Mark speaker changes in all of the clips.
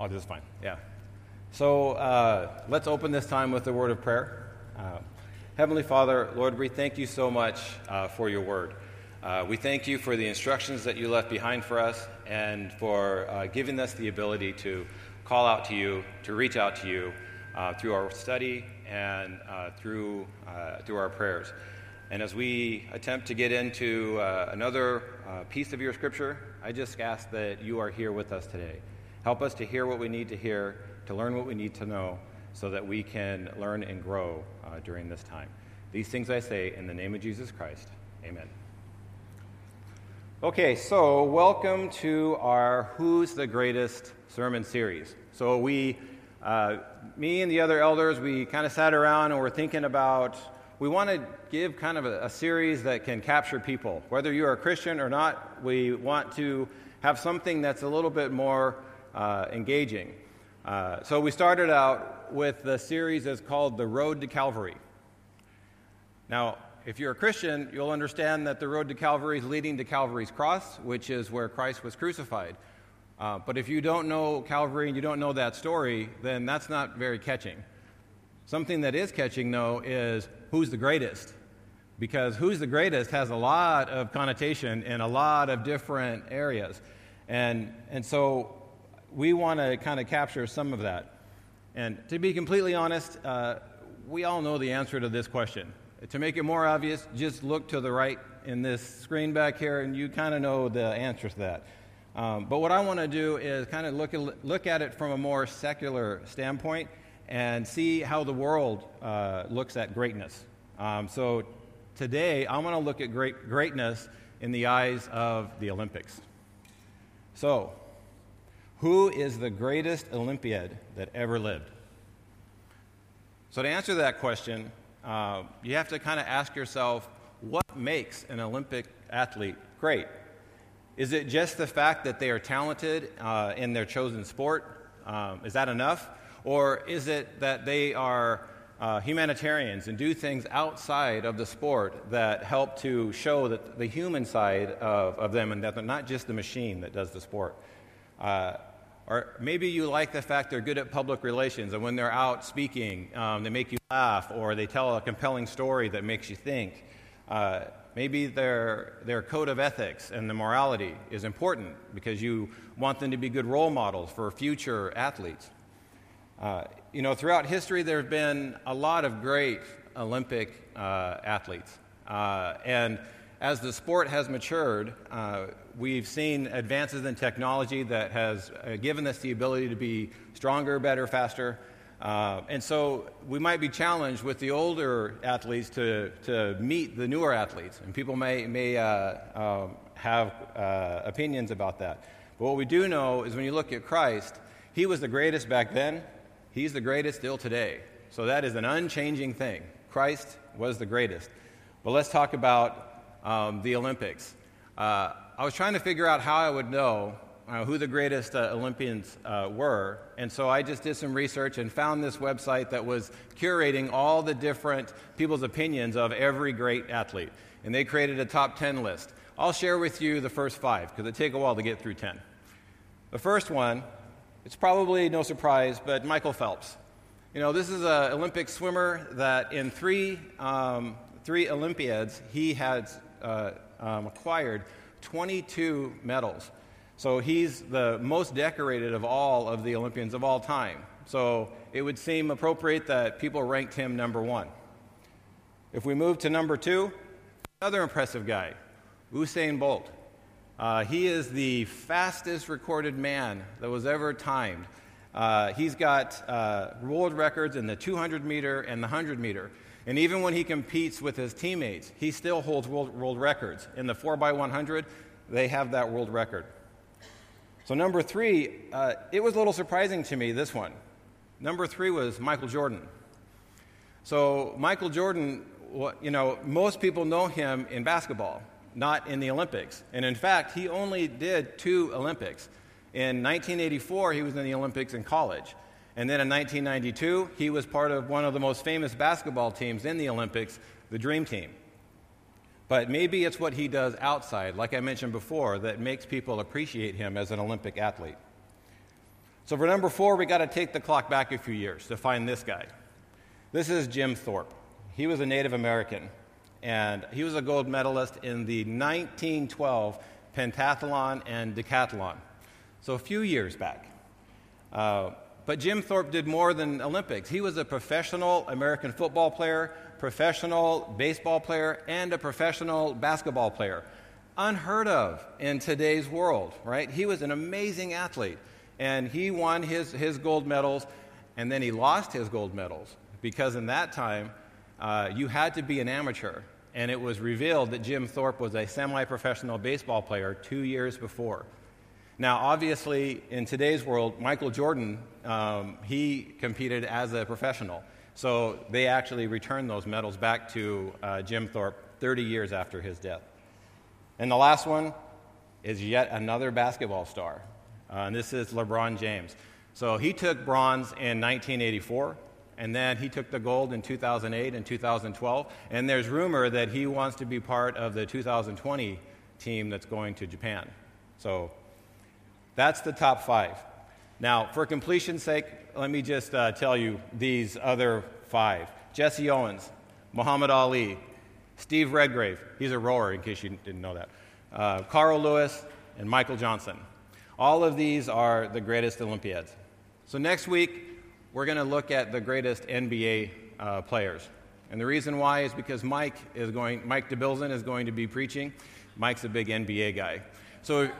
Speaker 1: I'll do this fine. Yeah. So uh, let's open this time with a word of prayer. Uh, Heavenly Father, Lord, we thank you so much uh, for your word. Uh, we thank you for the instructions that you left behind for us and for uh, giving us the ability to call out to you, to reach out to you uh, through our study and through, through our prayers. And as we attempt to get into another piece of your scripture, I just ask that you are here with us today. Help us to hear what we need to hear, to learn what we need to know, so that we can learn and grow uh, during this time. These things I say in the name of Jesus Christ. Amen. Okay, so welcome to our Who's the Greatest sermon series. So, we, uh, me and the other elders, we kind of sat around and we're thinking about, we want to give kind of a, a series that can capture people. Whether you are a Christian or not, we want to have something that's a little bit more uh, engaging. Uh, so we started out with the series that's called The Road to Calvary. Now, if you're a Christian, you'll understand that the road to Calvary is leading to Calvary's cross, which is where Christ was crucified. Uh, but if you don't know Calvary and you don't know that story, then that's not very catching. Something that is catching, though, is who's the greatest? Because who's the greatest has a lot of connotation in a lot of different areas. And, and so we want to kind of capture some of that. And to be completely honest, uh, we all know the answer to this question. To make it more obvious, just look to the right in this screen back here, and you kind of know the answer to that. Um, but what I want to do is kind of look, look at it from a more secular standpoint and see how the world uh, looks at greatness. Um, so today, I want to look at great, greatness in the eyes of the Olympics. So, who is the greatest Olympiad that ever lived? So, to answer that question, uh, you have to kind of ask yourself what makes an Olympic athlete great? Is it just the fact that they are talented uh, in their chosen sport? Um, is that enough? Or is it that they are uh, humanitarians and do things outside of the sport that help to show that the human side of, of them and that they're not just the machine that does the sport? Uh, or maybe you like the fact they're good at public relations, and when they're out speaking, um, they make you laugh, or they tell a compelling story that makes you think. Uh, maybe their, their code of ethics and the morality is important because you want them to be good role models for future athletes. Uh, you know, throughout history, there have been a lot of great Olympic uh, athletes. Uh, and as the sport has matured, uh, we've seen advances in technology that has uh, given us the ability to be stronger, better, faster. Uh, and so we might be challenged with the older athletes to, to meet the newer athletes. And people may, may uh, um, have uh, opinions about that. But what we do know is when you look at Christ, he was the greatest back then, he's the greatest still today. So that is an unchanging thing. Christ was the greatest. But let's talk about um, the Olympics. Uh, I was trying to figure out how I would know uh, who the greatest uh, Olympians uh, were, and so I just did some research and found this website that was curating all the different people's opinions of every great athlete. And they created a top 10 list. I'll share with you the first five because it take a while to get through 10. The first one, it's probably no surprise, but Michael Phelps. You know, this is an Olympic swimmer that in three, um, three Olympiads, he had uh, um, acquired 22 medals. So he's the most decorated of all of the Olympians of all time. So it would seem appropriate that people ranked him number one. If we move to number two, another impressive guy, Usain Bolt. Uh, he is the fastest recorded man that was ever timed. Uh, he's got uh, world records in the 200 meter and the 100 meter. And even when he competes with his teammates, he still holds world, world records. In the 4x100, they have that world record. So, number three, uh, it was a little surprising to me, this one. Number three was Michael Jordan. So, Michael Jordan, you know, most people know him in basketball, not in the Olympics. And in fact, he only did two Olympics. In 1984, he was in the Olympics in college. And then in 1992, he was part of one of the most famous basketball teams in the Olympics, the Dream Team. But maybe it's what he does outside, like I mentioned before, that makes people appreciate him as an Olympic athlete. So for number four, we got to take the clock back a few years to find this guy. This is Jim Thorpe. He was a Native American, and he was a gold medalist in the 1912 pentathlon and decathlon. So a few years back. Uh, but Jim Thorpe did more than Olympics. He was a professional American football player, professional baseball player, and a professional basketball player. Unheard of in today's world, right? He was an amazing athlete and he won his, his gold medals, and then he lost his gold medals because in that time uh, you had to be an amateur. And it was revealed that Jim Thorpe was a semi professional baseball player two years before. Now, obviously, in today's world, Michael Jordan, um, he competed as a professional. So they actually returned those medals back to uh, Jim Thorpe 30 years after his death. And the last one is yet another basketball star. Uh, and this is LeBron James. So he took bronze in 1984, and then he took the gold in 2008 and 2012. And there's rumor that he wants to be part of the 2020 team that's going to Japan. So that's the top five. Now, for completion's sake, let me just uh, tell you these other five Jesse Owens, Muhammad Ali, Steve Redgrave, he's a rower in case you didn't know that, uh, Carl Lewis, and Michael Johnson. All of these are the greatest Olympiads. So next week, we're going to look at the greatest NBA uh, players. And the reason why is because Mike is going, Mike DeBilzen is going to be preaching. Mike's a big NBA guy. So,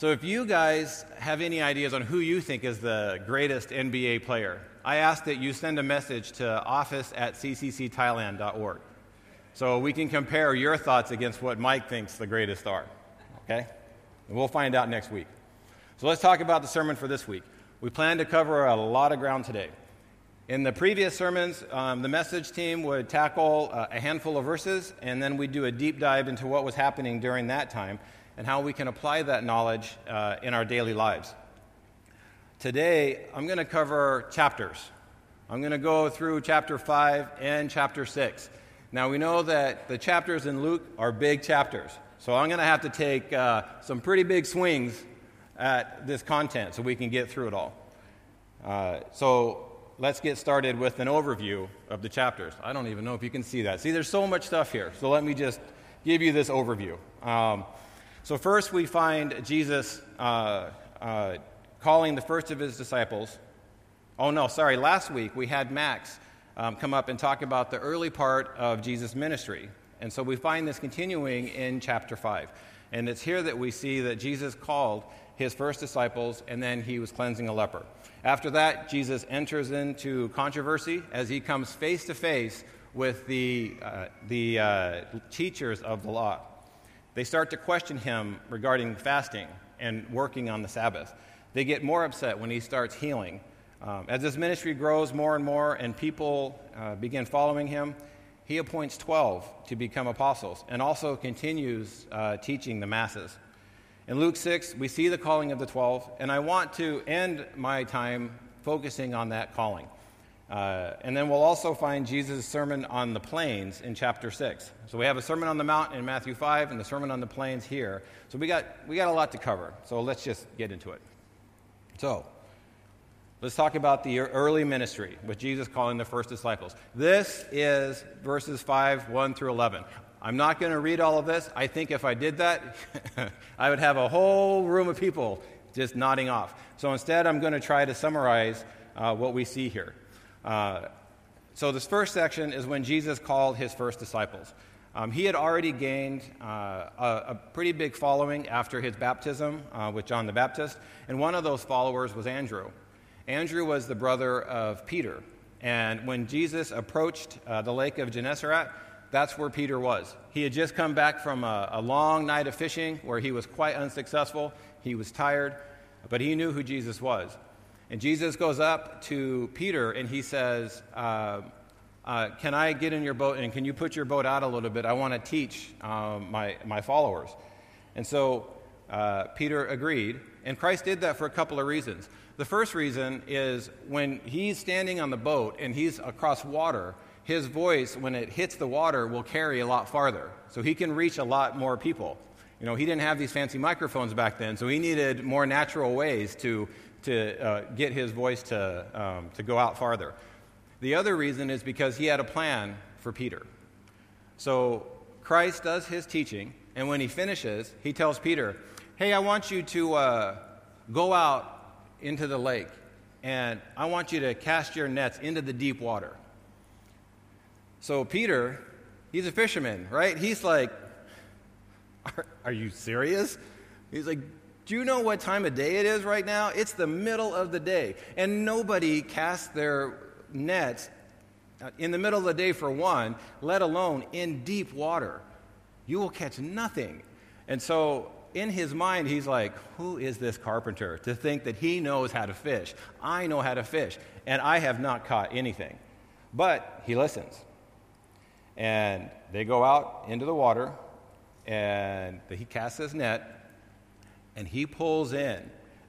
Speaker 1: so if you guys have any ideas on who you think is the greatest NBA player, I ask that you send a message to office at cccthailand.org so we can compare your thoughts against what Mike thinks the greatest are. Okay? And we'll find out next week. So let's talk about the sermon for this week. We plan to cover a lot of ground today. In the previous sermons, um, the message team would tackle uh, a handful of verses, and then we'd do a deep dive into what was happening during that time and how we can apply that knowledge uh, in our daily lives. Today, I'm going to cover chapters. I'm going to go through chapter 5 and chapter 6. Now, we know that the chapters in Luke are big chapters, so I'm going to have to take uh, some pretty big swings at this content so we can get through it all. Uh, so let's get started with an overview of the chapters. I don't even know if you can see that. See, there's so much stuff here. So let me just give you this overview. Um, so, first, we find Jesus uh, uh, calling the first of his disciples. Oh, no, sorry. Last week we had Max um, come up and talk about the early part of Jesus' ministry. And so we find this continuing in chapter 5. And it's here that we see that Jesus called his first disciples, and then he was cleansing a leper. After that, Jesus enters into controversy as he comes face to face with the, uh, the uh, teachers of the law. They start to question him regarding fasting and working on the Sabbath. They get more upset when he starts healing. Um, as his ministry grows more and more and people uh, begin following him, he appoints 12 to become apostles and also continues uh, teaching the masses. In Luke 6, we see the calling of the 12, and I want to end my time focusing on that calling. Uh, and then we'll also find Jesus' sermon on the plains in chapter 6. So we have a sermon on the mount in Matthew 5 and the sermon on the plains here. So we got, we got a lot to cover. So let's just get into it. So let's talk about the early ministry with Jesus calling the first disciples. This is verses 5, 1 through 11. I'm not going to read all of this. I think if I did that, I would have a whole room of people just nodding off. So instead, I'm going to try to summarize uh, what we see here. Uh, so, this first section is when Jesus called his first disciples. Um, he had already gained uh, a, a, pretty big following after his baptism uh, with John the Baptist, and one of those followers was Andrew. Andrew was the brother of Peter, and when Jesus approached uh, the lake of Gennesaret, that's where Peter was. He had just come back from a, a, long night of fishing where he was quite unsuccessful. He was tired, but he knew who Jesus was. And Jesus goes up to Peter and he says, uh, uh, Can I get in your boat and can you put your boat out a little bit? I want to teach um, my, my followers. And so uh, Peter agreed. And Christ did that for a couple of reasons. The first reason is when he's standing on the boat and he's across water, his voice, when it hits the water, will carry a lot farther. So he can reach a lot more people. You know, he didn't have these fancy microphones back then, so he needed more natural ways to to uh, get his voice to, um, to go out farther. The other reason is because he had a plan for Peter. So Christ does his teaching, and when he finishes, he tells Peter, Hey, I want you to uh, go out into the lake, and I want you to cast your nets into the deep water. So Peter, he's a fisherman, right? He's like, Are, are you serious? He's like, do you know what time of day it is right now? It's the middle of the day. And nobody casts their nets in the middle of the day for one, let alone in deep water. You will catch nothing. And so in his mind, he's like, Who is this carpenter to think that he knows how to fish? I know how to fish, and I have not caught anything. But he listens. And they go out into the water, and he casts his net, and he pulls in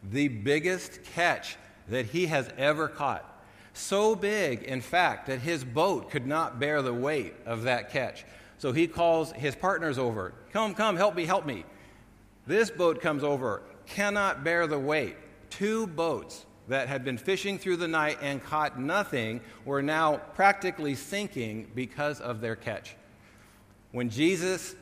Speaker 1: the biggest catch that he has ever caught. So big, in fact, that his boat could not bear the weight of that catch. So he calls his partners over Come, come, help me, help me. This boat comes over, cannot bear the weight. Two boats that had been fishing through the night and caught nothing were now practically sinking because of their catch. When Jesus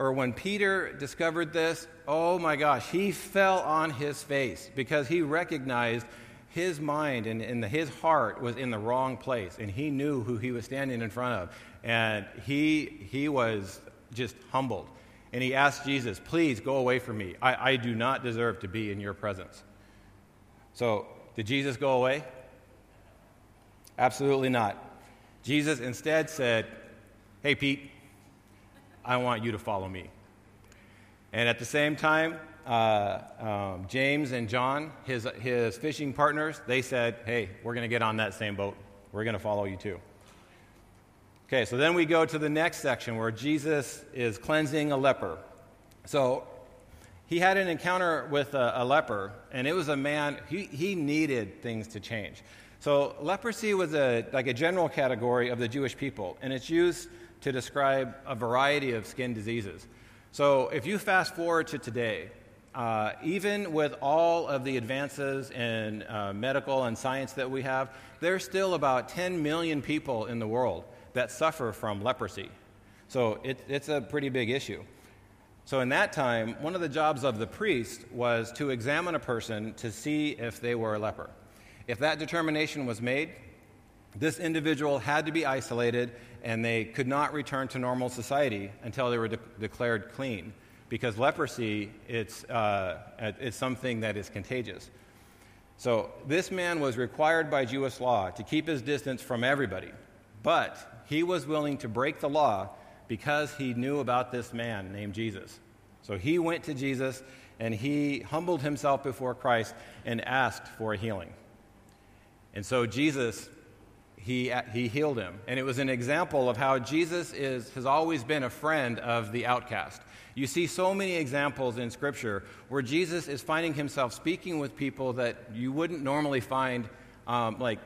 Speaker 1: or when Peter discovered this, oh my gosh, he fell on his face because he recognized his mind and, and his heart was in the wrong place, and he knew who he was standing in front of. And he, he was just humbled. And he asked Jesus, Please go away from me. I, I do not deserve to be in your presence. So, did Jesus go away? Absolutely not. Jesus instead said, Hey, Pete, I want you to follow me. And at the same time, uh, um, James and John, his, his fishing partners, they said, Hey, we're going to get on that same boat. We're going to follow you too. Okay, so then we go to the next section where Jesus is cleansing a leper. So he had an encounter with a, a leper, and it was a man, he, he needed things to change. So leprosy was a, like a general category of the Jewish people, and it's used to describe a variety of skin diseases. So if you fast forward to today, uh, even with all of the advances in uh, medical and science that we have, there's still about 10 million people in the world that suffer from leprosy. So it, it's a pretty big issue. So, in that time, one of the jobs of the priest was to examine a person to see if they were a leper. If that determination was made, this individual had to be isolated and they could not return to normal society until they were de- declared clean because leprosy it's, uh, it's something that is contagious. So this man was required by jewish law to keep his distance from everybody but he was willing to break the law because he knew about this man named jesus. So he went to jesus and he humbled himself before christ and asked for a healing. And so jesus he, he healed him. And it was an example of how Jesus is, has always been a friend of the outcast. You see so many examples in Scripture where Jesus is finding himself speaking with people that you wouldn't normally find, um, like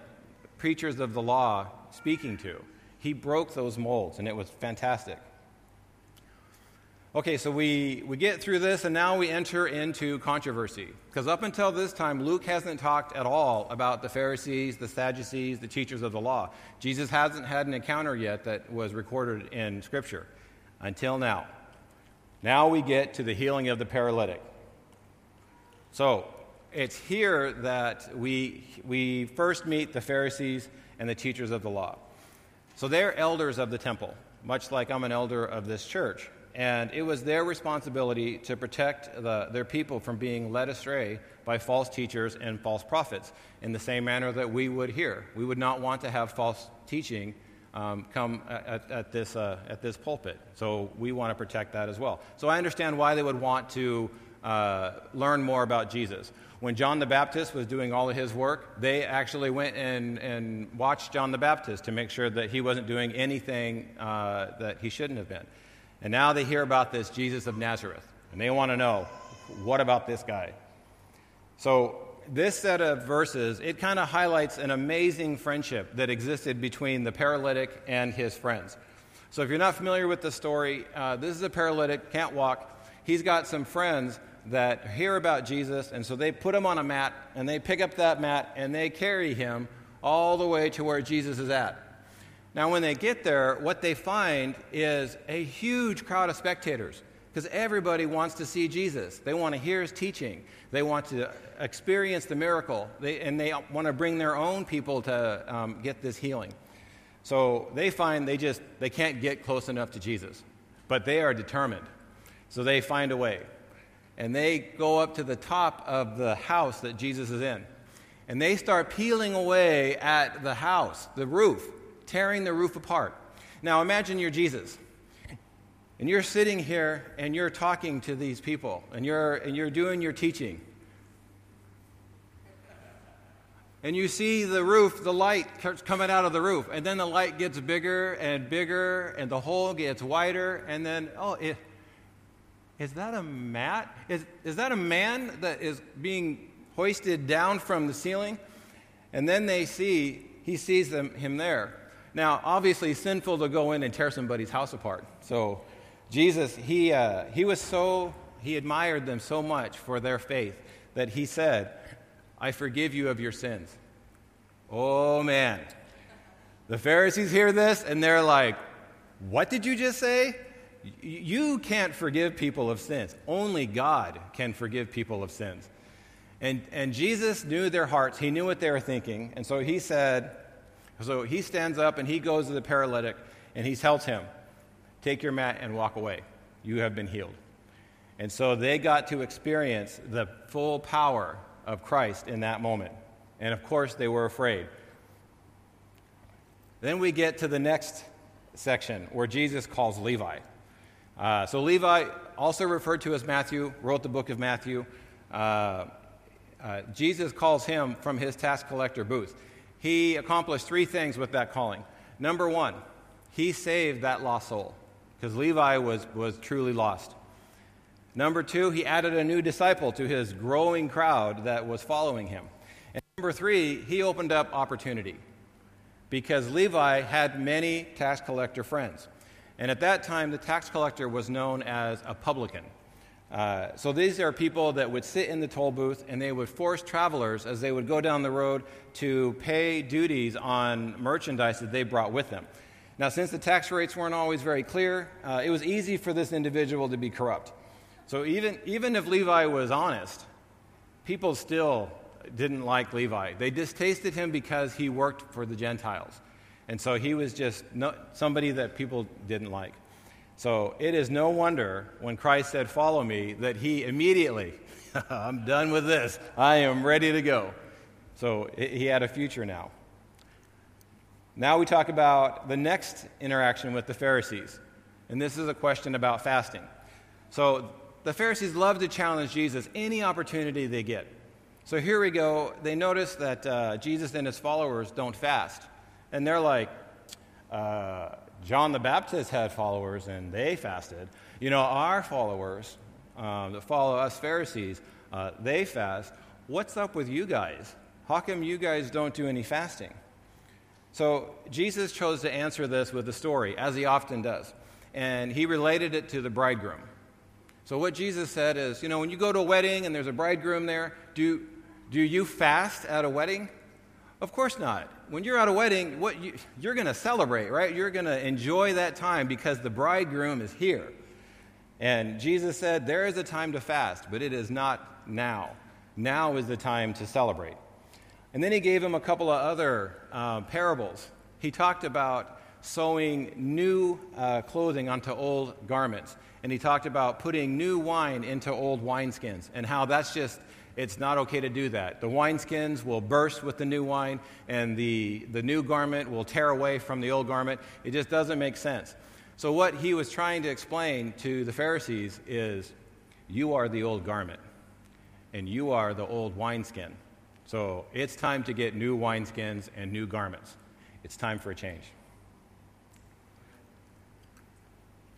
Speaker 1: preachers of the law, speaking to. He broke those molds, and it was fantastic. Okay, so we, we get through this, and now we enter into controversy. Because up until this time, Luke hasn't talked at all about the Pharisees, the Sadducees, the teachers of the law. Jesus hasn't had an encounter yet that was recorded in Scripture until now. Now we get to the healing of the paralytic. So it's here that we, we first meet the Pharisees and the teachers of the law. So they're elders of the temple, much like I'm an elder of this church. And it was their responsibility to protect the, their people from being led astray by false teachers and false prophets in the same manner that we would here. We would not want to have false teaching um, come at, at this, uh, at this pulpit. So we want to protect that as well. So I understand why they would want to uh, learn more about Jesus. When John the Baptist was doing all of his work, they actually went and, and watched John the Baptist to make sure that he wasn't doing anything uh, that he shouldn't have been. And now they hear about this Jesus of Nazareth, and they want to know what about this guy? So, this set of verses, it kind of highlights an amazing friendship that existed between the paralytic and his friends. So, if you're not familiar with the story, uh, this is a paralytic, can't walk. He's got some friends that hear about Jesus, and so they put him on a mat, and they pick up that mat, and they carry him all the way to where Jesus is at. Now, when they get there, what they find is a huge crowd of spectators because everybody wants to see Jesus. They want to hear his teaching, they want to experience the miracle, they, and they want to bring their own people to um, get this healing. So they find they just they can't get close enough to Jesus, but they are determined. So they find a way. And they go up to the top of the house that Jesus is in. And they start peeling away at the house, the roof, tearing the roof apart. Now imagine you're Jesus. And you're sitting here and you're talking to these people and you're, and you're doing your teaching. And you see the roof, the light coming out of the roof. And then the light gets bigger and bigger and the hole gets wider. And then, oh, it, is that a mat? Is, is that a man that is being hoisted down from the ceiling? And then they see, he sees them, him there. Now, obviously, it's sinful to go in and tear somebody's house apart. So, Jesus, he, uh, he was so, he admired them so much for their faith that he said, I forgive you of your sins. Oh, man. The Pharisees hear this and they're like, What did you just say? You can't forgive people of sins. Only God can forgive people of sins. And, and Jesus knew their hearts. He knew what they were thinking. And so he said, so he stands up and he goes to the paralytic and he tells him, Take your mat and walk away. You have been healed. And so they got to experience the full power of Christ in that moment. And of course, they were afraid. Then we get to the next section where Jesus calls Levi. Uh, so, Levi, also referred to as Matthew, wrote the book of Matthew. Uh, uh, Jesus calls him from his tax collector booth he accomplished three things with that calling. Number one, he saved that lost soul because Levi was, was truly lost. Number two, he added a new disciple to his growing crowd that was following him. And number three, he opened up opportunity because Levi had many tax collector friends. And at that time, the tax collector was known as a publican. Uh, so these are people that would sit in the toll booth and they would force travelers as they would go down the road to pay duties on merchandise that they brought with them. Now, since the tax rates weren't always very clear, uh, it was easy for this individual to be corrupt. So even, even if Levi was honest, people still didn't like Levi. They distasted him because he worked for the Gentiles. And so he was just no, somebody that people didn't like. So it is no wonder when Christ said, Follow me, that he immediately, I'm done with this. I am ready to go. So he had a future now. Now we talk about the next interaction with the Pharisees. And this is a question about fasting. So the Pharisees love to challenge Jesus any opportunity they get. So here we go. They notice that uh, Jesus and his followers don't fast. And they're like, uh, John the Baptist had followers and they fasted. You know, our followers um, that follow us Pharisees, uh, they fast. What's up with you guys? How come you guys don't do any fasting? So Jesus chose to answer this with a story, as he often does. And he related it to the bridegroom. So what Jesus said is, you know, when you go to a wedding and there's a bridegroom there, do, do you fast at a wedding? Of course not. When you're at a wedding, what you, you're going to celebrate, right? You're going to enjoy that time because the bridegroom is here. And Jesus said, There is a time to fast, but it is not now. Now is the time to celebrate. And then he gave him a couple of other uh, parables. He talked about sewing new uh, clothing onto old garments. And he talked about putting new wine into old wineskins and how that's just it's not okay to do that. The wineskins will burst with the new wine, and the, the new garment will tear away from the old garment. It just doesn't make sense. So, what he was trying to explain to the Pharisees is you are the old garment, and you are the old wineskin. So, it's time to get new wineskins and new garments. It's time for a change.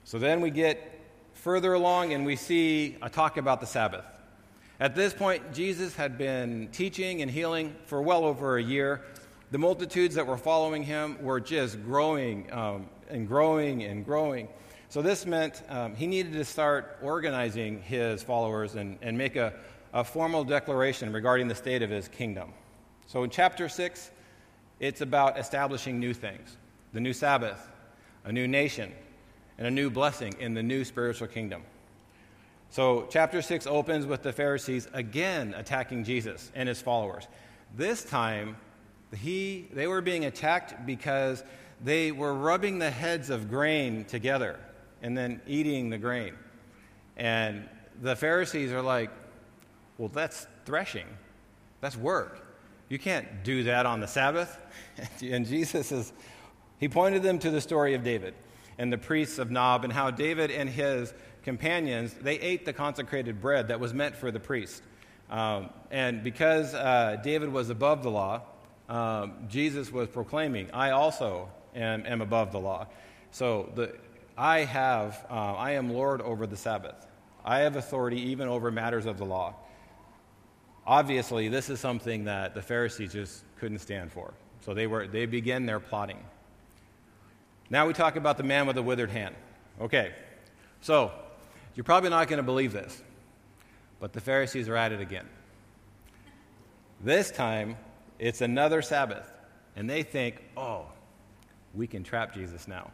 Speaker 1: So, then we get further along and we see a talk about the Sabbath. At this point, Jesus had been teaching and healing for well over a year. The multitudes that were following him were just growing um, and growing and growing. So this meant um, he needed to start organizing his followers and, and make a, a formal declaration regarding the state of his kingdom. So in chapter 6, it's about establishing new things the new Sabbath, a new nation, and a new blessing in the new spiritual kingdom. So, chapter 6 opens with the Pharisees again attacking Jesus and his followers. This time, he, they were being attacked because they were rubbing the heads of grain together and then eating the grain. And the Pharisees are like, well, that's threshing, that's work. You can't do that on the Sabbath. and Jesus is, he pointed them to the story of David and the priests of Nob and how David and his companions, they ate the consecrated bread that was meant for the priest. Um, and because uh, David was above the law, um, Jesus was proclaiming, I also am, am, above the law. So the, I have, uh, I am Lord over the Sabbath. I have authority even over matters of the law. Obviously, this is something that the Pharisees just couldn't stand for. So they, were, they began their plotting. Now we talk about the man with the withered hand. Okay, so you're probably not going to believe this, but the Pharisees are at it again. This time, it's another Sabbath, and they think, oh, we can trap Jesus now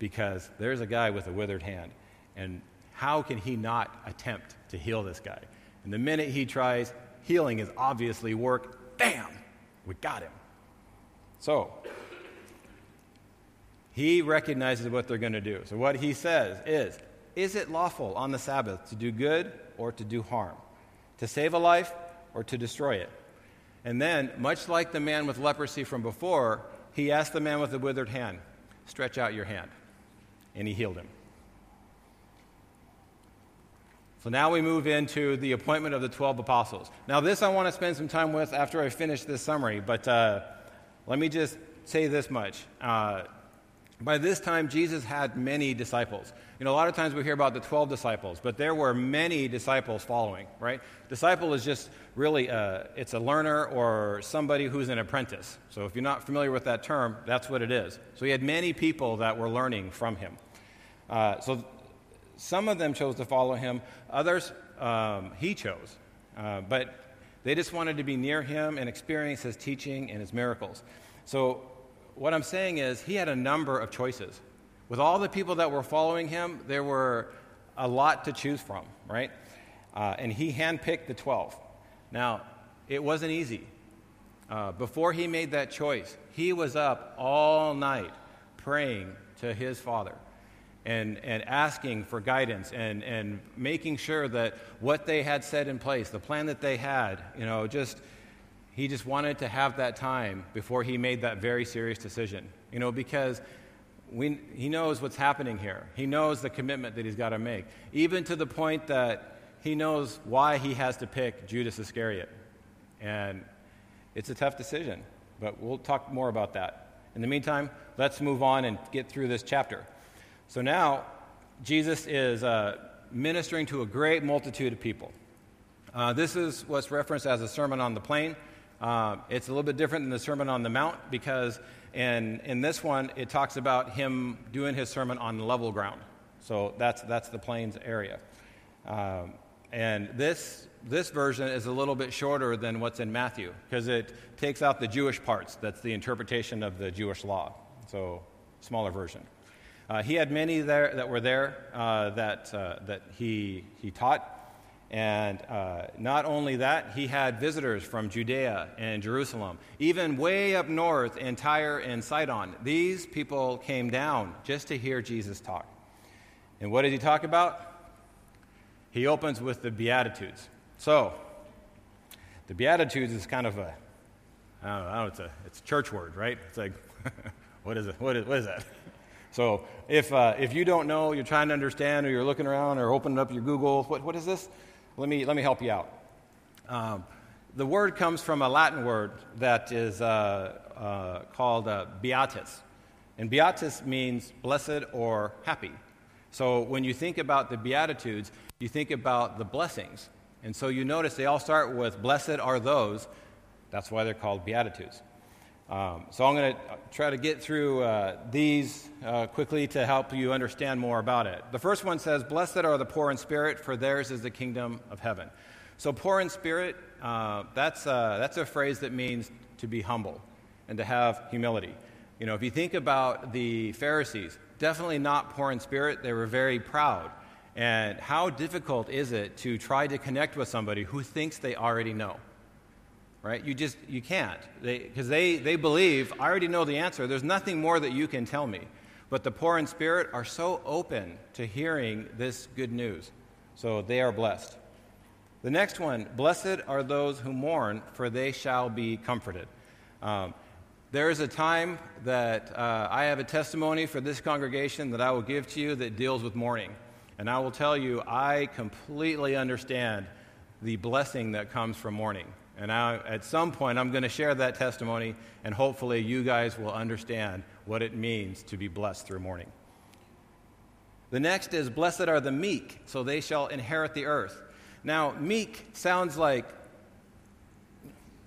Speaker 1: because there's a guy with a withered hand, and how can he not attempt to heal this guy? And the minute he tries, healing is obviously work. Bam! We got him. So, he recognizes what they're going to do. So, what he says is Is it lawful on the Sabbath to do good or to do harm? To save a life or to destroy it? And then, much like the man with leprosy from before, he asked the man with the withered hand, Stretch out your hand. And he healed him. So now we move into the appointment of the 12 apostles. Now, this I want to spend some time with after I finish this summary, but uh, let me just say this much. Uh, by this time, Jesus had many disciples. You know, a lot of times we hear about the 12 disciples, but there were many disciples following, right? Disciple is just really, a, uh, it's a learner or somebody who's an apprentice. So if you're not familiar with that term, that's what it is. So he had many people that were learning from him. Uh, so some of them chose to follow him, others um, he chose. Uh, but they just wanted to be near him and experience his teaching and his miracles. So what I'm saying is, he had a number of choices. With all the people that were following him, there were a lot to choose from, right? Uh, and he handpicked the 12. Now, it wasn't easy. Uh, before he made that choice, he was up all night praying to his father and, and asking for guidance and, and making sure that what they had set in place, the plan that they had, you know, just he just wanted to have that time before he made that very serious decision. You know, because we, he knows what's happening here. He knows the commitment that he's got to make, even to the point that he knows why he has to pick Judas Iscariot. And it's a tough decision, but we'll talk more about that. In the meantime, let's move on and get through this chapter. So now, Jesus is uh, ministering to a great multitude of people. Uh, this is what's referenced as a Sermon on the Plain. Uh, it's a little bit different than the Sermon on the Mount because in, in this one, it talks about him doing his sermon on level ground. So that's, that's the plains area. Um, and this, this version is a little bit shorter than what's in Matthew because it takes out the Jewish parts. That's the interpretation of the Jewish law. So, smaller version. Uh, he had many there that were there uh, that, uh, that he, he taught. And uh, not only that, he had visitors from Judea and Jerusalem, even way up north in Tyre and Sidon. These people came down just to hear Jesus talk. And what did he talk about? He opens with the Beatitudes. So, the Beatitudes is kind of a, I don't know, I don't know it's, a, it's a church word, right? It's like, what is it? What is, what is that? So, if, uh, if you don't know, you're trying to understand, or you're looking around or opening up your Google, what, what is this? Let me, let me help you out. Um, the word comes from a Latin word that is uh, uh, called uh, beatus. And beatus means blessed or happy. So when you think about the Beatitudes, you think about the blessings. And so you notice they all start with blessed are those. That's why they're called Beatitudes. Um, so I'm going to try to get through uh, these uh, quickly to help you understand more about it. The first one says, Blessed are the poor in spirit, for theirs is the kingdom of heaven. So, poor in spirit, uh, that's, uh, that's a phrase that means to be humble and to have humility. You know, if you think about the Pharisees, definitely not poor in spirit, they were very proud. And how difficult is it to try to connect with somebody who thinks they already know? Right? You just, you can't. Because they, they, they believe, I already know the answer. There's nothing more that you can tell me. But the poor in spirit are so open to hearing this good news. So they are blessed. The next one Blessed are those who mourn, for they shall be comforted. Um, there is a time that uh, I have a testimony for this congregation that I will give to you that deals with mourning. And I will tell you, I completely understand the blessing that comes from mourning. And I, at some point, I'm going to share that testimony, and hopefully, you guys will understand what it means to be blessed through mourning. The next is, Blessed are the meek, so they shall inherit the earth. Now, meek sounds like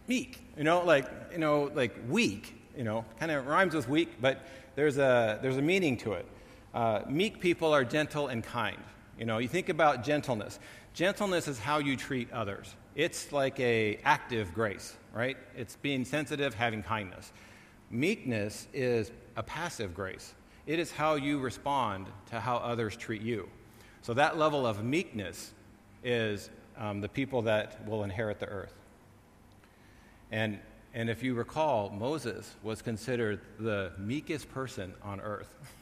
Speaker 1: meek, you know, like, you know, like weak, you know, kind of rhymes with weak, but there's a, there's a meaning to it. Uh, meek people are gentle and kind. You know, you think about gentleness. Gentleness is how you treat others. It's like a active grace, right? It's being sensitive, having kindness. Meekness is a passive grace. It is how you respond to how others treat you. So that level of meekness is um, the people that will inherit the earth. And, and if you recall, Moses was considered the meekest person on earth.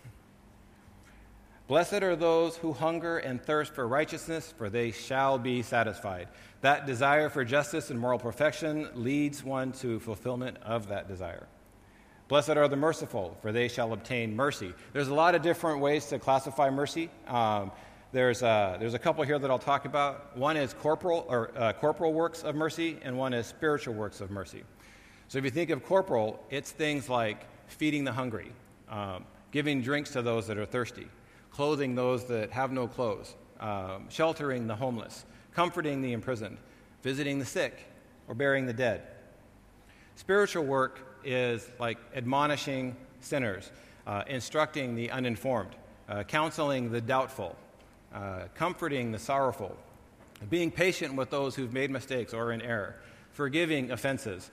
Speaker 1: Blessed are those who hunger and thirst for righteousness, for they shall be satisfied. That desire for justice and moral perfection leads one to fulfillment of that desire. Blessed are the merciful, for they shall obtain mercy. There's a lot of different ways to classify mercy. Um, there's, a, there's a couple here that I'll talk about. One is corporal, or, uh, corporal works of mercy, and one is spiritual works of mercy. So if you think of corporal, it's things like feeding the hungry, um, giving drinks to those that are thirsty, clothing those that have no clothes, um, sheltering the homeless, comforting the imprisoned, visiting the sick, or burying the dead. Spiritual work is like admonishing sinners, uh, instructing the uninformed, uh, counseling the doubtful, uh, comforting the sorrowful, being patient with those who've made mistakes or are in error, forgiving offenses,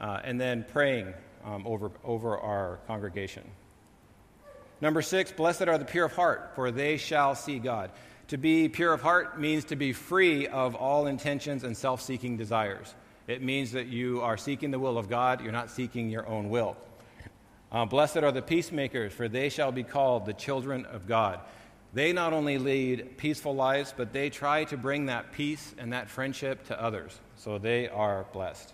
Speaker 1: uh, and then praying um, over, over our congregation. Number six, blessed are the pure of heart, for they shall see God. To be pure of heart means to be free of all intentions and self seeking desires. It means that you are seeking the will of God, you're not seeking your own will. Uh, blessed are the peacemakers, for they shall be called the children of God. They not only lead peaceful lives, but they try to bring that peace and that friendship to others. So they are blessed.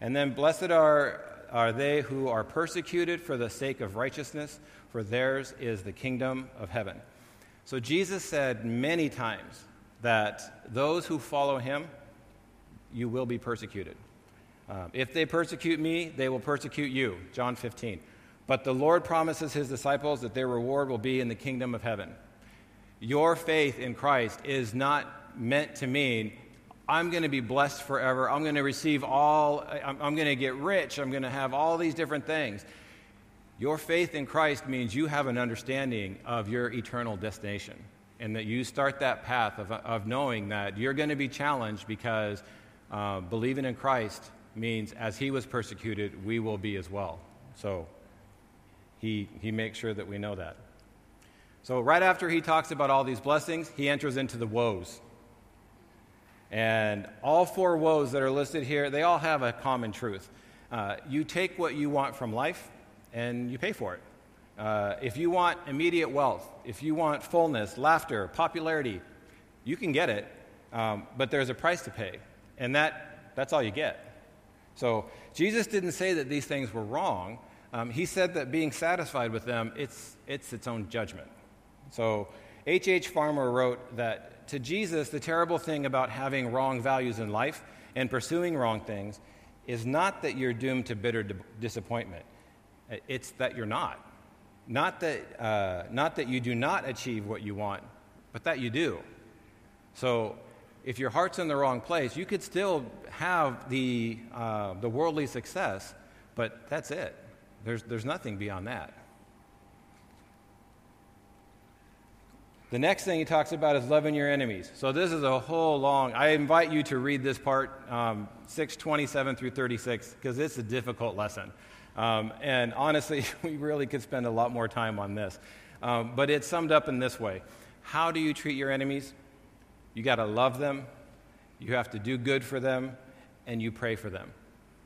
Speaker 1: And then, blessed are, are they who are persecuted for the sake of righteousness, for theirs is the kingdom of heaven. So Jesus said many times that those who follow him, you will be persecuted. Um, if they persecute me, they will persecute you. John 15. But the Lord promises his disciples that their reward will be in the kingdom of heaven. Your faith in Christ is not meant to mean I'm going to be blessed forever. I'm going to receive all, I'm, I'm going to get rich. I'm going to have all these different things. Your faith in Christ means you have an understanding of your eternal destination and that you start that path of, of knowing that you're going to be challenged because uh, believing in Christ means as he was persecuted, we will be as well. So he, he makes sure that we know that. So, right after he talks about all these blessings, he enters into the woes. And all four woes that are listed here, they all have a common truth. Uh, you take what you want from life, and you pay for it. Uh, if you want immediate wealth, if you want fullness, laughter, popularity, you can get it, um, but there's a price to pay, and that, that's all you get. So Jesus didn't say that these things were wrong. Um, he said that being satisfied with them, it's, it's its own judgment. So H.H. Farmer wrote that to Jesus, the terrible thing about having wrong values in life and pursuing wrong things is not that you're doomed to bitter disappointment. It's that you're not. Not that, uh, not that you do not achieve what you want, but that you do. So if your heart's in the wrong place, you could still have the, uh, the worldly success, But that's it. There's, there's nothing beyond that. The next thing he talks about is loving your enemies. So this is a whole long. I invite you to read this part, um, 627 through 36, because it's a difficult lesson. Um, and honestly, we really could spend a lot more time on this. Um, but it's summed up in this way How do you treat your enemies? You got to love them, you have to do good for them, and you pray for them.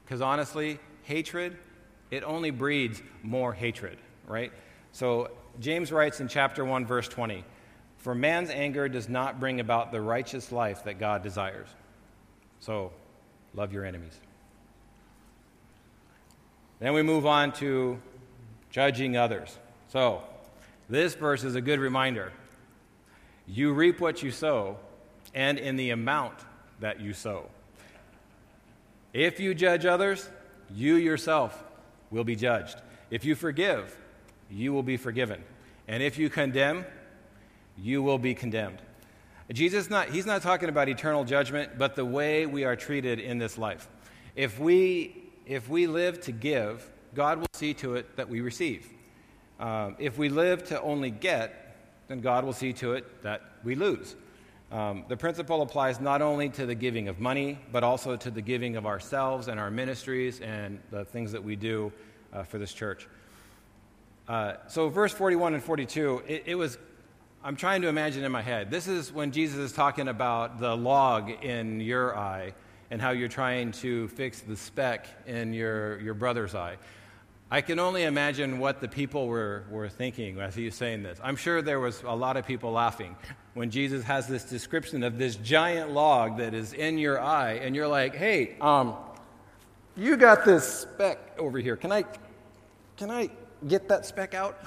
Speaker 1: Because honestly, hatred, it only breeds more hatred, right? So James writes in chapter 1, verse 20 For man's anger does not bring about the righteous life that God desires. So, love your enemies. Then we move on to judging others. So, this verse is a good reminder. You reap what you sow, and in the amount that you sow. If you judge others, you yourself will be judged. If you forgive, you will be forgiven. And if you condemn, you will be condemned. Jesus not he's not talking about eternal judgment, but the way we are treated in this life. If we if we live to give, God will see to it that we receive. Um, if we live to only get, then God will see to it that we lose. Um, the principle applies not only to the giving of money, but also to the giving of ourselves and our ministries and the things that we do uh, for this church. Uh, so, verse 41 and 42, it, it, was, I'm trying to imagine in my head. This is when Jesus is talking about the log in your eye and how you're trying to fix the speck in your, your brother's eye. I can only imagine what the people were, were thinking as he was saying this. I'm sure there was a lot of people laughing when Jesus has this description of this giant log that is in your eye, and you're like, hey, um, you got this speck over here. Can I, can I get that speck out?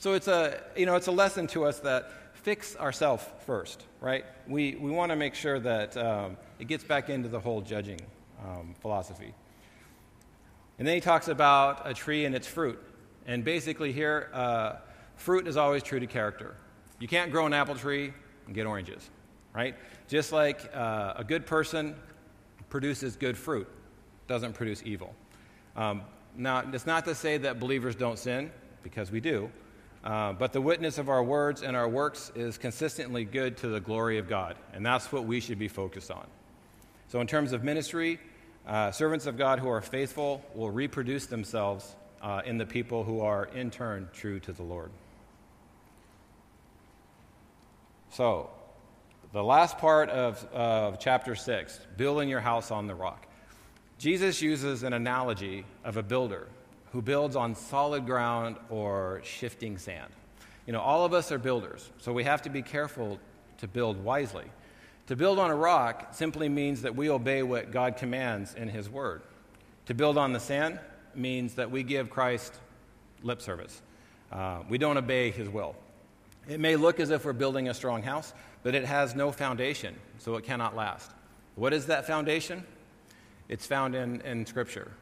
Speaker 1: So it's a, you know, it's a lesson to us that fix ourselves first, right? We, we want to make sure that um, it gets back into the whole judging um, philosophy. And then he talks about a tree and its fruit. And basically, here, uh, fruit is always true to character. You can't grow an apple tree and get oranges, right? Just like uh, a good person produces good fruit, doesn't produce evil. Um, now, it's not to say that believers don't sin, because we do, uh, but the witness of our words and our works is consistently good to the glory of God, and that's what we should be focused on. So, in terms of ministry, uh, servants of God who are faithful will reproduce themselves uh, in the people who are, in turn, true to the Lord. So, the last part of, of chapter 6, building your house on the rock. Jesus uses an analogy of a builder who builds on solid ground or shifting sand. You know, all of us are builders, so we have to be careful to build wisely. To build on a rock simply means that we obey what God commands in His Word. To build on the sand means that we give Christ lip service. Uh, we don't obey His will. It may look as if we're building a strong house, but it has no foundation, so it cannot last. What is that foundation? It's found in, in Scripture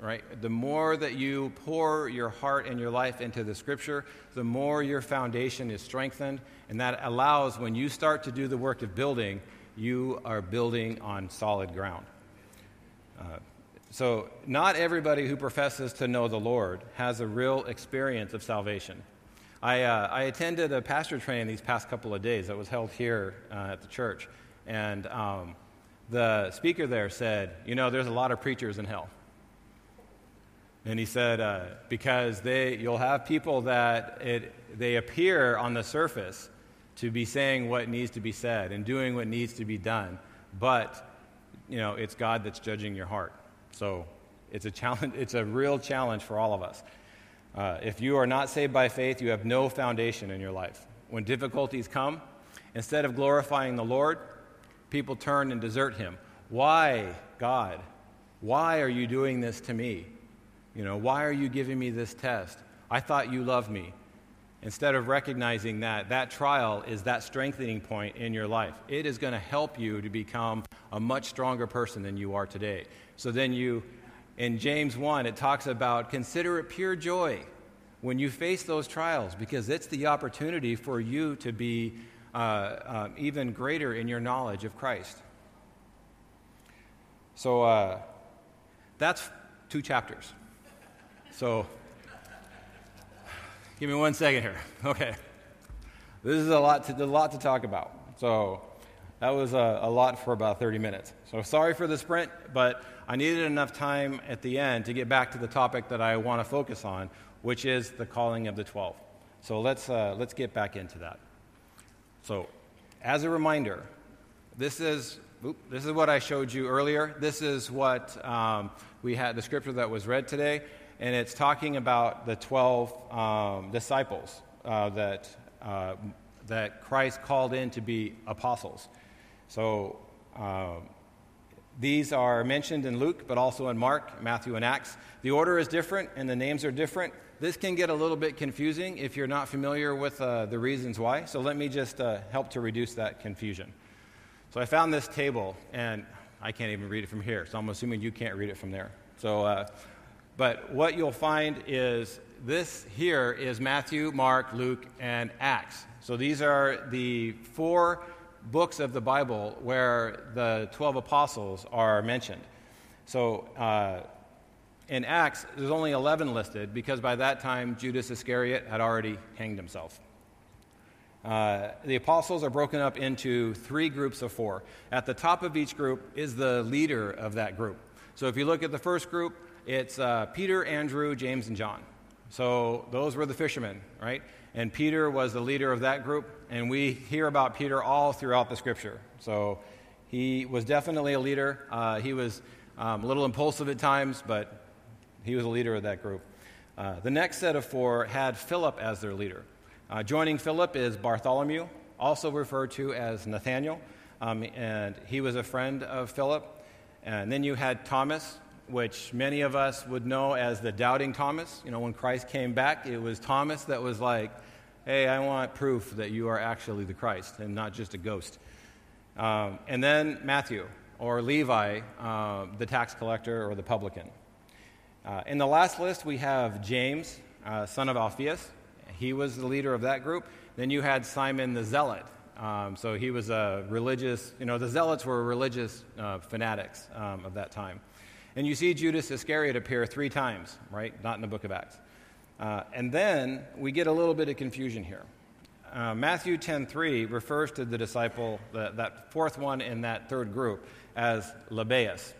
Speaker 1: right? The more that you pour your heart and your life into the scripture, the more your foundation is strengthened. And that allows, when you start to do the work of building, you are building on solid ground. Uh, so, not everybody who professes to know the Lord has a real experience of salvation. I, uh, I attended a pastor training these past couple of days that was held here uh, at the church. And um, the speaker there said, You know, there's a lot of preachers in hell. And he said, uh, because they, you'll have people that it, they appear on the surface to be saying what needs to be said and doing what needs to be done, but you know, it's God that's judging your heart. So it's a challenge. It's a real challenge for all of us. Uh, if you are not saved by faith, you have no foundation in your life. When difficulties come, instead of glorifying the Lord, people turn and desert Him. Why, God? Why are you doing this to me? You know, why are you giving me this test? I thought you loved me. Instead of recognizing that, that trial is that strengthening point in your life. It is going to help you to become a much stronger person than you are today. So then you, in James 1, it talks about consider it pure joy when you face those trials because it's the opportunity for you to be uh, um, even greater in your knowledge of Christ. So uh, that's two chapters. So, give me one second here. Okay. This is a lot to, a lot to talk about. So, that was a, a lot for about 30 minutes. So, sorry for the sprint, but I needed enough time at the end to get back to the topic that I want to focus on, which is the calling of the 12. So, let's, uh, let's get back into that. So, as a reminder, this is, this is what I showed you earlier. This is what um, we had, the scripture that was read today, and it's talking about the 12 um, disciples uh, that, uh, that Christ called in to be apostles. So, um, these are mentioned in Luke, but also in Mark, Matthew, and Acts. The order is different and the names are different. This can get a little bit confusing if you're not familiar with uh, the reasons why. So let me just uh, help to reduce that confusion. So I found this table, and I can't even read it from here, so I'm assuming you can't read it from there. So, uh, but what you'll find is this here is Matthew, Mark, Luke, and Acts. So these are the four books of the Bible where the 12 apostles are mentioned. So uh, in Acts, there's only 11 listed because by that time Judas Iscariot had already hanged himself. Uh, the apostles are broken up into three groups of four. At the top of each group is the leader of that group. So if you look at the first group, it's uh, Peter, Andrew, James, and John. So those were the fishermen, right? And Peter was the leader of that group, and we hear about Peter all throughout the scripture. So he was definitely a leader. Uh, he was um, a little impulsive at times, but he was a leader of that group. Uh, the next set of four had Philip as their leader. Uh, joining Philip is Bartholomew, also referred to as Nathaniel, um, and he was a friend of Philip. And then you had Thomas, which many of us would know as the doubting Thomas. You know, when Christ came back, it was Thomas that was like, hey, I want proof that you are actually the Christ and not just a ghost. Um, and then Matthew, or Levi, uh, the tax collector or the publican. Uh, in the last list, we have James, uh, son of Alphaeus. He was the leader of that group. Then you had Simon the Zealot. Um, so he was a religious, you know, the Zealots were religious uh, fanatics um, of that time. And you see Judas Iscariot appear three times, right? Not in the book of Acts. Uh, and then we get a little bit of confusion here. Uh, Matthew 10:3 refers to the disciple, the, that fourth one in that third group, as Lebbaeus.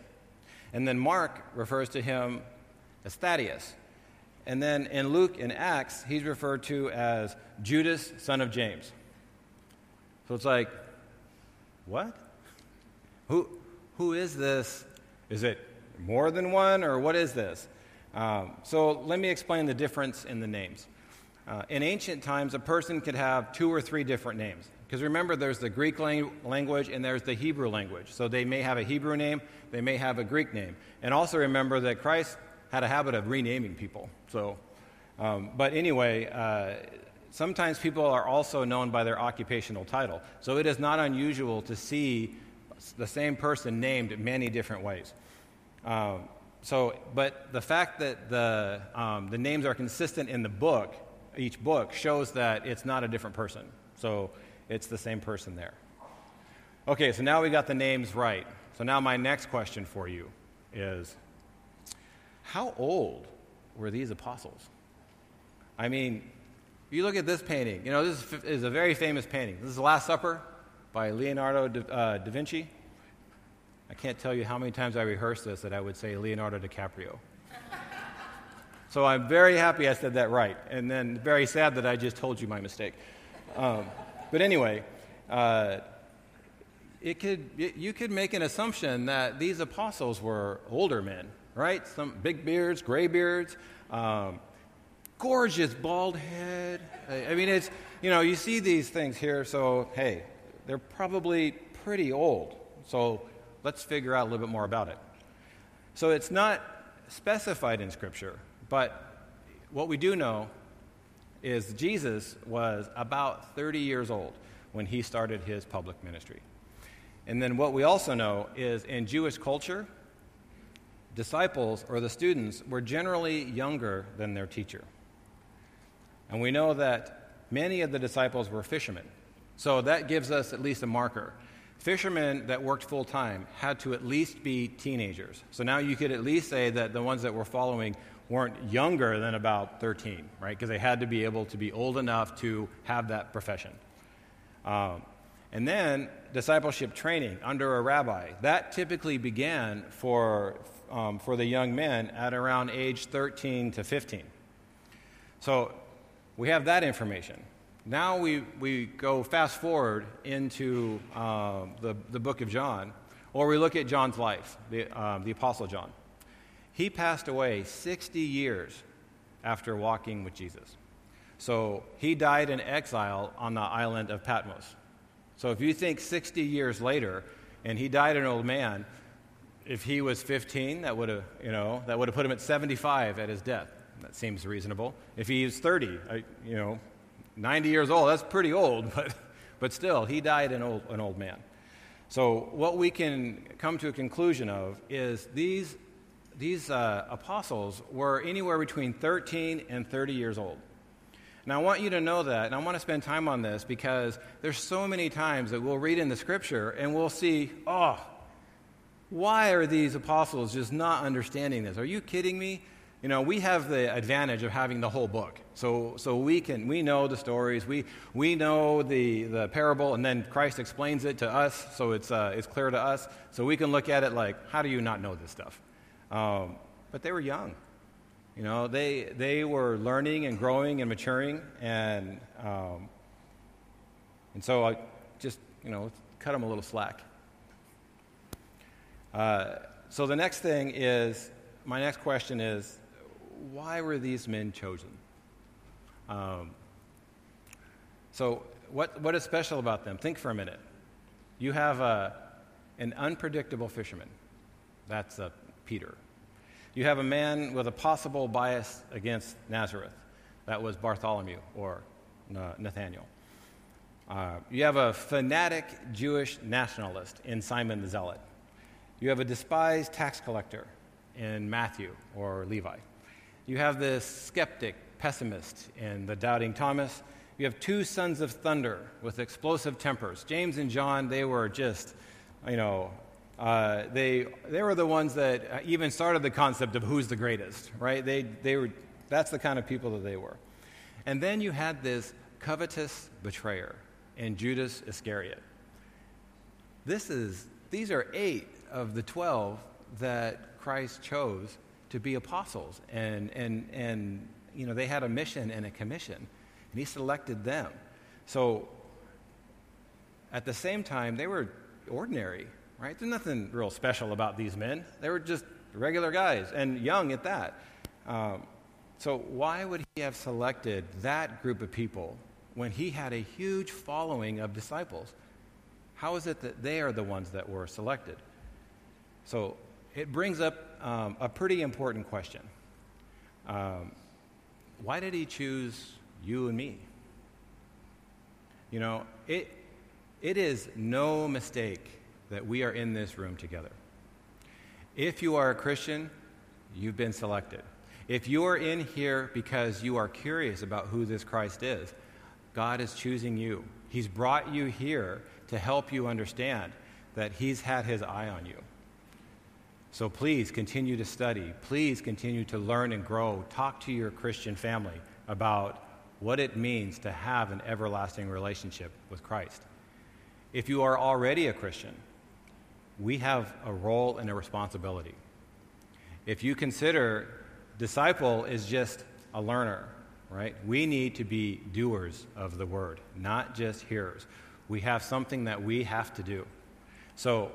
Speaker 1: And then Mark refers to him as Thaddeus. And then in Luke and Acts, he's referred to as Judas, son of James. So it's like, what? Who, who is this? Is it more than one, or what is this? Um, so let me explain the difference in the names. Uh, in ancient times, a person could have two or three different names. Because remember, there's the Greek lang- language and there's the Hebrew language. So they may have a Hebrew name, they may have a Greek name. And also remember that Christ had a habit of renaming people. So, um, but anyway, uh, sometimes people are also known by their occupational title. So it is not unusual to see the same person named many different ways. Um, so, but the fact that the, um, the names are consistent in the book, each book, shows that it's not a different person. So it's the same person there. Okay, so now we got the names right. So now my next question for you is how old were these apostles? I mean, you look at this painting. You know, this is a very famous painting. This is The Last Supper by Leonardo da, uh, da Vinci. I can't tell you how many times I rehearsed this that I would say Leonardo DiCaprio. so I'm very happy I said that right, and then very sad that I just told you my mistake. Um, but anyway, uh, it could, it, you could make an assumption that these apostles were older men right? Some big beards, gray beards, um, gorgeous bald head. I mean, it's, you know, you see these things here, so hey, they're probably pretty old. So let's figure out a little bit more about it. So it's not specified in Scripture, but what we do know is Jesus was about 30 years old when he started his public ministry. And then what we also know is in Jewish culture, disciples or the students were generally younger than their teacher. And we know that many of the disciples were fishermen. So that gives us at least a marker. Fishermen that worked full time had to at least be teenagers. So now you could at least say that the ones that were following weren't younger than about 13, right? Because they had to be able to be old enough to have that profession. Um, and then discipleship training under a rabbi. That typically began for, um, for the young men at around age 13 to 15. So we have that information. Now we, we go fast forward into um, the, the book of John, or we look at John's life, the, um, the Apostle John. He passed away 60 years after walking with Jesus. So he died in exile on the island of Patmos. So if you think 60 years later, and he died an old man, if he was 15, that would have, you know, that would have put him at 75 at his death. That seems reasonable. If he's 30, you know, 90 years old, that's pretty old, but, but still, he died an old, an old man. So, what we can come to a conclusion of is these these uh, apostles were anywhere between 13 and 30 years old. Now, I want you to know that, and I want to spend time on this because there's so many times that we'll read in the scripture and we'll see, oh, why are these apostles just not understanding this? Are you kidding me? You know, we have the advantage of having the whole book. So, so we can, we know the stories, we, we know the, the parable, and then Christ explains it to us, so it's, uh, it's clear to us. So we can look at it like, how do you not know this stuff? Um, but they were young. You know, they, they were learning and growing and maturing, and, um, and so I just, you know, cut them a little slack. Uh, so the next thing is, my next question is, why were these men chosen? Um, so, what, what is special about them? Think for a minute. You have a, an unpredictable fisherman. That's a Peter. You have a man with a possible bias against Nazareth. That was Bartholomew or Nathaniel. Uh, you have a fanatic Jewish nationalist in Simon the Zealot. You have a despised tax collector in Matthew or Levi. You have this skeptic, pessimist and the doubting Thomas. You have two sons of thunder with explosive tempers. James and John, they were just, you know, uh, they, they were the ones that uh, even started the concept of who's the greatest, right? They, they were, that's the kind of people that they were. And then you had this covetous betrayer in Judas Iscariot. This is, these are eight of the 12 that Christ chose to be apostles. And, and, and you know, they had a mission and a commission, and he selected them. So at the same time, they were ordinary right? There's nothing real special about these men. They were just regular guys and young at that. Um, so, why would he have selected that group of people when he had a huge following of disciples? How is it that they are the ones that were selected? So, it brings up um, a pretty important question. Um, why did he choose you and me? You know, it, it is no mistake that we are in this room together. If you are a Christian, you've been selected. If you are in here because you are curious about who this Christ is, God is choosing you. He's brought you here to help you understand that He's had His eye on you. So please continue to study. Please continue to learn and grow. Talk to your Christian family about what it means to have an everlasting relationship with Christ. If you are already a Christian, we have a role and a responsibility. If you consider disciple is just a learner, right? We need to be doers of the word, not just hearers. We have something that we have to do. So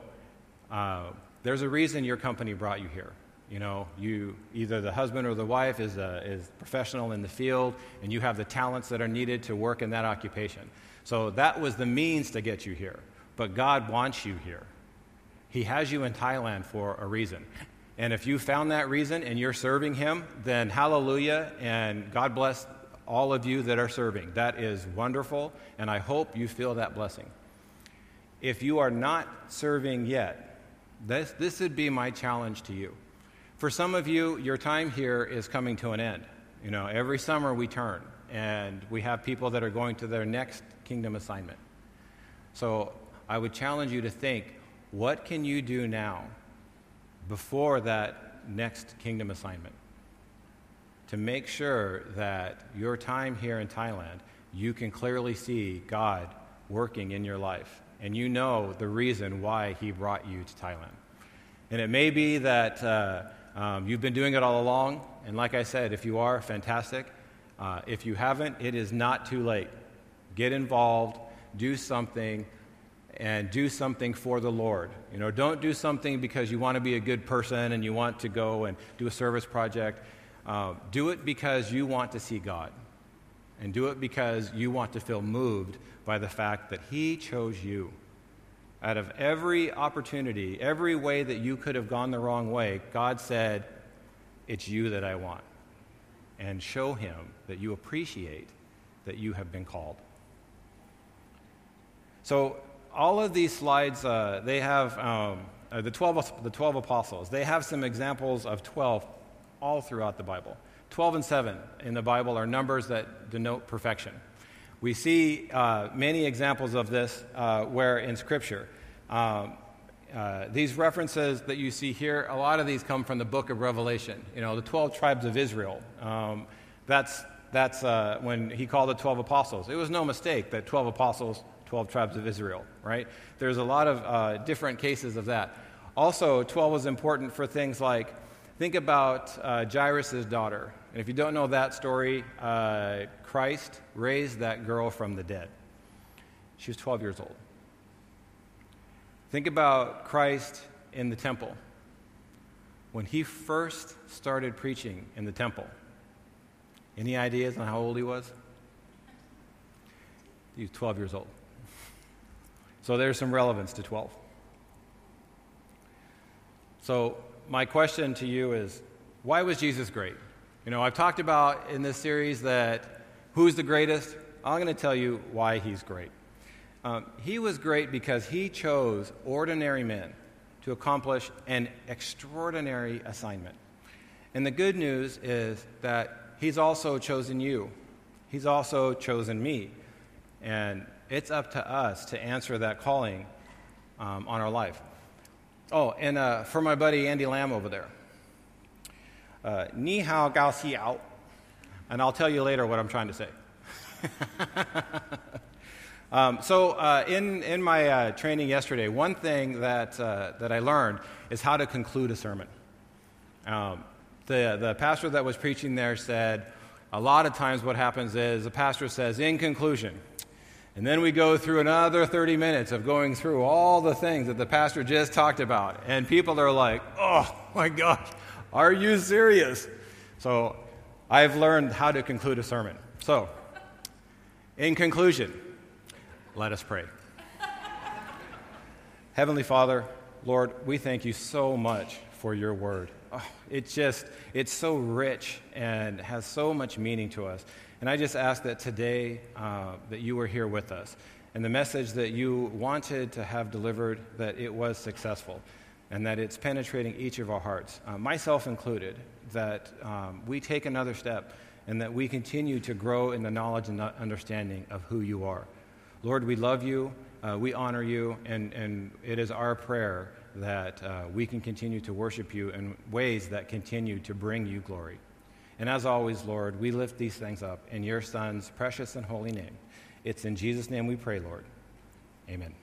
Speaker 1: uh, there's a reason your company brought you here. You know, you either the husband or the wife is a, is professional in the field, and you have the talents that are needed to work in that occupation. So that was the means to get you here. But God wants you here. He has you in Thailand for a reason. And if you found that reason and you're serving Him, then hallelujah, and God bless all of you that are serving. That is wonderful, and I hope you feel that blessing. If you are not serving yet, this, this would be my challenge to you. For some of you, your time here is coming to an end. You know, every summer we turn, and we have people that are going to their next kingdom assignment. So I would challenge you to think what can you do now before that next kingdom assignment to make sure that your time here in Thailand, you can clearly see God working in your life and you know the reason why He brought you to Thailand. And it may be that uh, um, you've been doing it all along, and like I said, if you are, fantastic. Uh, if you haven't, it is not too late. Get involved, do something, and do something for the Lord. You know, don't do something because you want to be a good person and you want to go and do a service project. Uh, do it because you want to see God. And do it because you want to feel moved by the fact that He chose you. Out of every opportunity, every way that you could have gone the wrong way, God said, It's you that I want. And show Him that you appreciate that you have been called. So, all of these slides, uh, they have um, uh, the, 12, the 12 apostles. They have some examples of 12 all throughout the Bible. 12 and 7 in the Bible are numbers that denote perfection. We see uh, many examples of this uh, where in Scripture, um, uh, these references that you see here, a lot of these come from the book of Revelation. You know, the 12 tribes of Israel. Um, that's that's uh, when he called the 12 apostles. It was no mistake that 12 apostles 12 tribes of Israel, right? There's a lot of uh, different cases of that. Also, 12 was important for things like think about uh, Jairus' daughter. And if you don't know that story, uh, Christ raised that girl from the dead. She was 12 years old. Think about Christ in the temple. When he first started preaching in the temple, any ideas on how old he was? He was 12 years old. So there's some relevance to 12. So, my question to you is why was Jesus great? You know, I've talked about in this series that who's the greatest? I'm going to tell you why he's great. Um, he was great because he chose ordinary men to accomplish an extraordinary assignment. And the good news is that he's also chosen you, he's also chosen me. And it's up to us to answer that calling um, on our life. Oh, and uh, for my buddy Andy Lamb over there, uh, ni hao gao xiao, and I'll tell you later what I'm trying to say. um, so, uh, in, in my uh, training yesterday, one thing that, uh, that I learned is how to conclude a sermon. Um, the, the pastor that was preaching there said, a lot of times what happens is the pastor says, in conclusion, and then we go through another 30 minutes of going through all the things that the pastor just talked about. And people are like, oh my gosh, are you serious? So I've learned how to conclude a sermon. So, in conclusion, let us pray. Heavenly Father, Lord, we thank you so much for your word. Oh, it's just, it's so rich and has so much meaning to us. And I just ask that today uh, that you were here with us and the message that you wanted to have delivered, that it was successful and that it's penetrating each of our hearts, uh, myself included, that um, we take another step and that we continue to grow in the knowledge and understanding of who you are. Lord, we love you, uh, we honor you, and, and it is our prayer that uh, we can continue to worship you in ways that continue to bring you glory. And as always, Lord, we lift these things up in your Son's precious and holy name. It's in Jesus' name we pray, Lord. Amen.